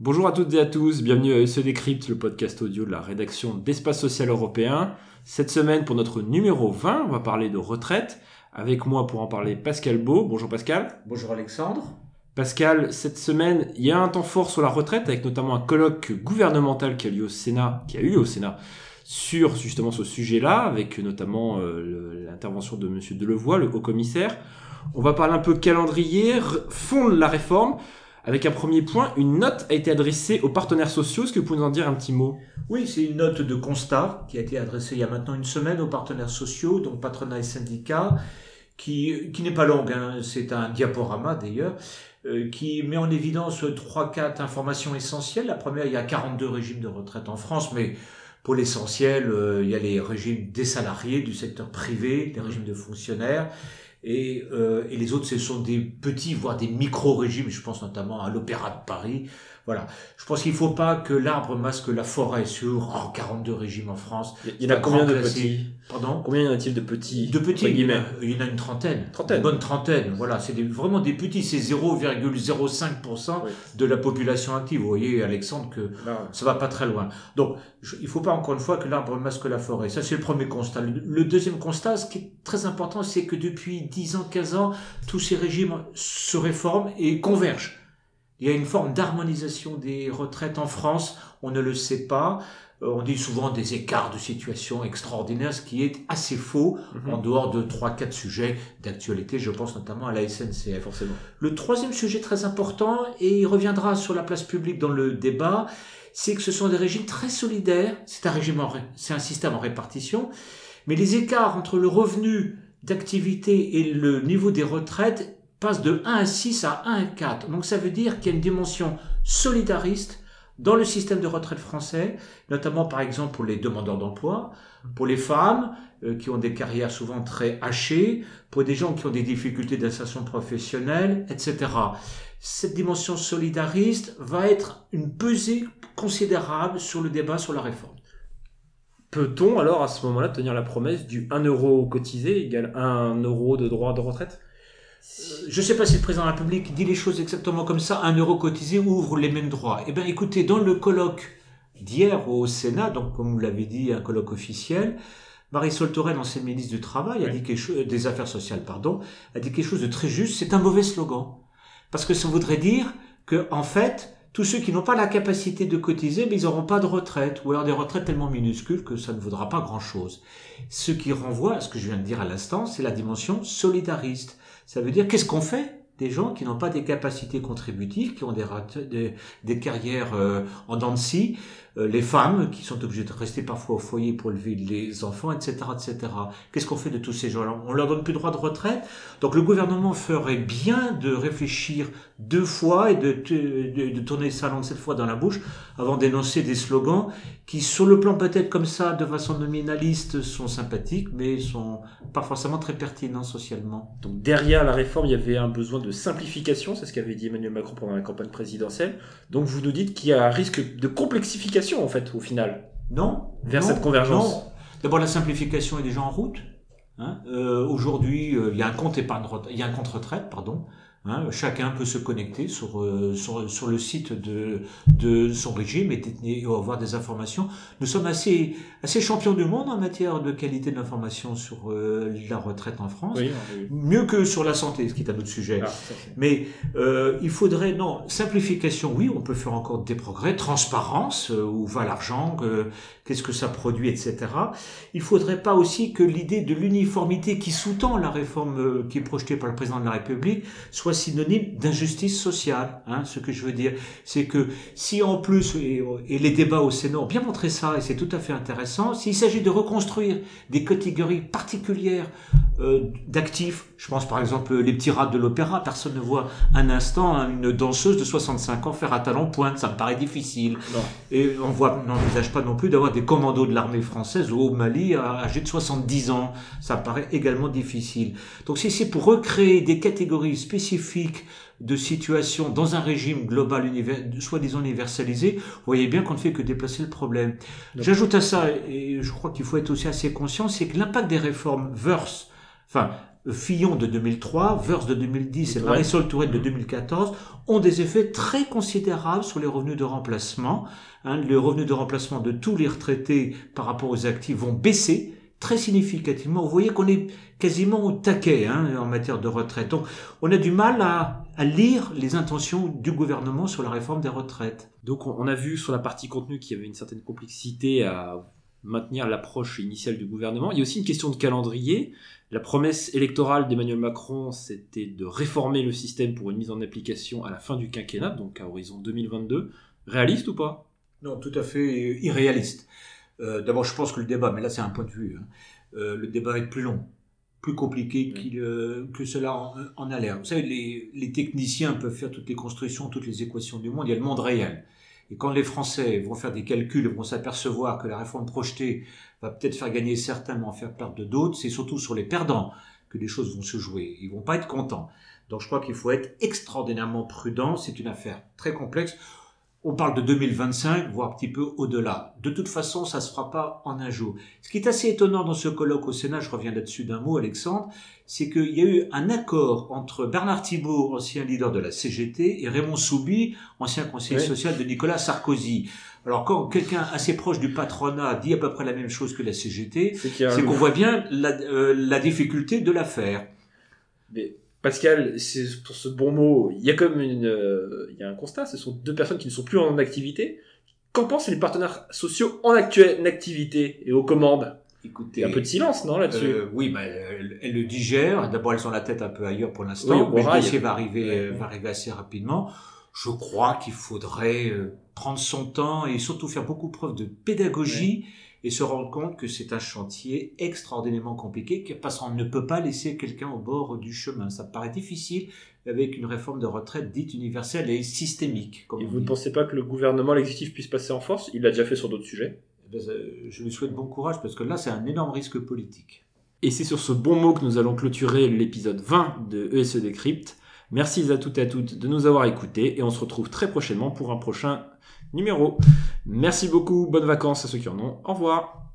Bonjour à toutes et à tous, bienvenue à SE Décrypte, le podcast audio de la rédaction d'Espace Social Européen. Cette semaine, pour notre numéro 20, on va parler de retraite. Avec moi pour en parler, Pascal Beau. Bonjour Pascal. Bonjour Alexandre. Pascal, cette semaine, il y a un temps fort sur la retraite avec notamment un colloque gouvernemental qui a lieu au Sénat, qui a eu au Sénat sur justement ce sujet-là, avec notamment euh, l'intervention de Monsieur Delevoye, le haut-commissaire. On va parler un peu calendrier, fond de la réforme. Avec un premier point, une note a été adressée aux partenaires sociaux. Est-ce que vous pouvez nous en dire un petit mot? Oui, c'est une note de constat qui a été adressée il y a maintenant une semaine aux partenaires sociaux, donc patronat et syndicats, qui, qui n'est pas longue, hein. c'est un diaporama d'ailleurs, euh, qui met en évidence trois, quatre informations essentielles. La première, il y a 42 régimes de retraite en France, mais pour l'essentiel, euh, il y a les régimes des salariés du secteur privé, les régimes de fonctionnaires. Et, euh, et, les autres, ce sont des petits, voire des micro-régimes. Je pense notamment à l'Opéra de Paris. Voilà. Je pense qu'il ne faut pas que l'arbre masque la forêt sur oh, 42 régimes en France. Il y en a combien de petits? Pardon? Combien y en a-t-il de petits De petits, il y, en a, une trentaine. Trentaine. Une bonne trentaine. Voilà, c'est vraiment des petits. C'est 0,05% de la population active. Vous voyez, Alexandre, que ça ça va pas très loin. Donc, il ne faut pas encore une fois que l'arbre masque la forêt. Ça, c'est le premier constat. Le, deuxième constat, ce qui est très important, c'est que depuis 10 ans, 15 ans, tous ces régimes se réforment et convergent. Il y a une forme d'harmonisation des retraites en France, on ne le sait pas. Euh, on dit souvent des écarts de situation extraordinaires, ce qui est assez faux mhm. en dehors de trois, quatre sujets d'actualité. Je pense notamment à la SNCF. Forcément. Le troisième sujet très important, et il reviendra sur la place publique dans le débat, c'est que ce sont des régimes très solidaires. C'est un régime, c'est un système en répartition, mais les écarts entre le revenu d'activité et le niveau des retraites passe de 1 à 6 à 1 à 4. Donc ça veut dire qu'il y a une dimension solidariste dans le système de retraite français, notamment par exemple pour les demandeurs d'emploi, pour les femmes euh, qui ont des carrières souvent très hachées, pour des gens qui ont des difficultés d'insertion professionnelle, etc. Cette dimension solidariste va être une pesée considérable sur le débat sur la réforme. Peut-on alors à ce moment-là tenir la promesse du 1 euro cotisé égale 1 euro de droit de retraite? Je ne sais pas si le président de la République dit les choses exactement comme ça, un euro cotisé ouvre les mêmes droits. Eh bien, écoutez, dans le colloque d'hier au Sénat, donc comme vous l'avez dit, un colloque officiel, Marisol Touraine, ancienne ministre du Travail, a dit quelque chose, des Affaires sociales, pardon, a dit quelque chose de très juste. C'est un mauvais slogan. Parce que ça voudrait dire que, en fait, tous ceux qui n'ont pas la capacité de cotiser, mais ils n'auront pas de retraite, ou alors des retraites tellement minuscules que ça ne vaudra pas grand-chose. Ce qui renvoie à ce que je viens de dire à l'instant, c'est la dimension solidariste. Ça veut dire qu'est-ce qu'on fait des gens qui n'ont pas des capacités contributives, qui ont des, carrières euh, en dents de scie, les femmes qui sont obligées de rester parfois au foyer pour élever les enfants, etc., etc. Qu'est-ce qu'on fait de tous ces gens-là? On leur donne plus droit de retraite. Donc le gouvernement ferait bien de réfléchir deux fois et de, de, de tourner sa langue cette fois dans la bouche avant d'énoncer des slogans qui, sur le plan peut-être comme ça, de façon nominaliste, sont sympathiques, mais sont pas forcément très pertinents socialement. Donc derrière la réforme, il y avait un besoin de simplification, c'est ce qu'avait dit Emmanuel Macron pendant la campagne présidentielle. Donc vous nous dites qu'il y a un risque de complexification en fait au final. Non. Vers cette convergence. D'abord la simplification est déjà en route. Hein. Euh, aujourd'hui, euh, il y a un compte épargne, il y a un compte retraite, pardon, Hein, chacun peut se connecter sur, euh, sur, sur, le site de, de son régime et, et, avoir des informations. Nous sommes assez, assez champions du monde en matière de qualité d'information sur euh, la retraite en France. Mieux que sur la santé, ce qui est un autre sujet. Ah, Mais euh, il faudrait, non, simplification, oui, on peut faire encore des progrès. Transparence, où va l'argent, qu'est-ce que ça produit, etc. Il faudrait pas aussi que l'idée de l'uniformité qui sous-tend la réforme qui est projetée par le président de la République soit synonyme d'injustice sociale. Hein, ce que je veux dire, c'est que si en plus, et, les débats au Sénat ont bien montré ça, et c'est tout à fait intéressant, s'il s'agit de reconstruire des catégories particulières d'actifs, je pense par exemple les petits rats de l'opéra, personne ne voit un instant une danseuse de 65 ans faire un talon pointe, ça me paraît difficile. Et on voit, n'envisage pas non plus d'avoir des commandos de l'armée française au Mali âgés de 70 ans, ça me paraît également difficile. Donc si c'est pour recréer des catégories spécifiques de situation dans un régime global, soi-disant universalisé, vous voyez bien qu'on ne fait que déplacer le problème. J'ajoute à ça, et je crois qu'il faut être aussi assez conscient, c'est que l'impact des réformes verse, enfin, Fillon de 2003, Verse de 2010 et. Marisol Tourette de 2014 ont des effets très considérables sur les revenus de remplacement. Hein, les revenus de remplacement de tous les retraités par rapport aux actifs vont baisser très significativement. Vous voyez qu'on est quasiment au taquet hein, en matière de retraite. Donc on a du mal à, à lire les intentions du gouvernement sur la réforme des retraites. Donc on on a vu sur la partie contenu qu'il y avait une certaine complexité à maintenir l'approche initiale du gouvernement. Il y a aussi une question de calendrier. La promesse électorale d'Emmanuel Macron, c'était de réformer le système pour une mise en application à la fin du quinquennat, donc à horizon 2022. Réaliste ou pas? Non, tout à fait irréaliste. Euh, D'abord, je pense que le débat, mais là c'est un point de vue, hein, euh, le débat être plus long, plus compliqué euh, que cela en, en a l'air. Vous savez, les, les techniciens peuvent faire toutes les constructions, toutes les équations du monde, il y a le monde réel. Et quand les Français vont faire des calculs, vont s'apercevoir que la réforme projetée va peut-être faire gagner certains, mais en faire perdre d'autres, c'est surtout sur les perdants que les choses vont se jouer. Ils vont pas être contents. Donc je crois qu'il faut être extraordinairement prudent. C'est une affaire très complexe. On parle de 2025, voire un petit peu au-delà. De toute façon, ça se fera pas en un jour. Ce qui est assez étonnant dans ce colloque au Sénat, je reviens là-dessus d'un mot, Alexandre, c'est qu'il y a eu un accord entre Bernard Thibault, ancien leader de la CGT, et Raymond Soubi, ancien conseiller social de Nicolas Sarkozy. Alors quand quelqu'un assez proche du patronat dit à peu près la même chose que la CGT, C'est qu'on voit bien la, euh, la difficulté de l'affaire. Mais Pascal, c'est pour ce bon mot, il y a comme une, euh, il y a un constat, ce sont deux personnes qui ne sont plus en activité. Qu'en pensent les partenaires sociaux en actuelle activité et aux commandes? Écoutez, un peu de silence, non, là-dessus? Euh, oui, bah, elles, elles le digèrent. D'abord, elles ont la tête un peu ailleurs pour Oui, l'instant, au mais le dossier va arriver, Ouais, va arriver assez rapidement. Je crois qu'il faudrait euh, prendre son temps et surtout faire beaucoup preuve de pédagogie et se rendre compte que c'est un chantier extraordinairement compliqué, parce qu'on ne peut pas laisser quelqu'un au bord du chemin. Ça paraît difficile avec une réforme de retraite dite universelle et systémique. Comme Et vous ne pensez pas que le gouvernement, l'exécutif puisse passer en force? Il l'a déjà fait sur d'autres sujets. Eh ben, euh, Je lui souhaite bon courage parce que là, c'est un énorme risque politique. Et c'est sur ce bon mot que nous allons clôturer l'épisode 20 de ESE Décrypte. Merci à toutes et à toutes de nous avoir écoutés et on se retrouve très prochainement pour un prochain numéro. Merci beaucoup, bonnes vacances à ceux qui en ont. Au revoir.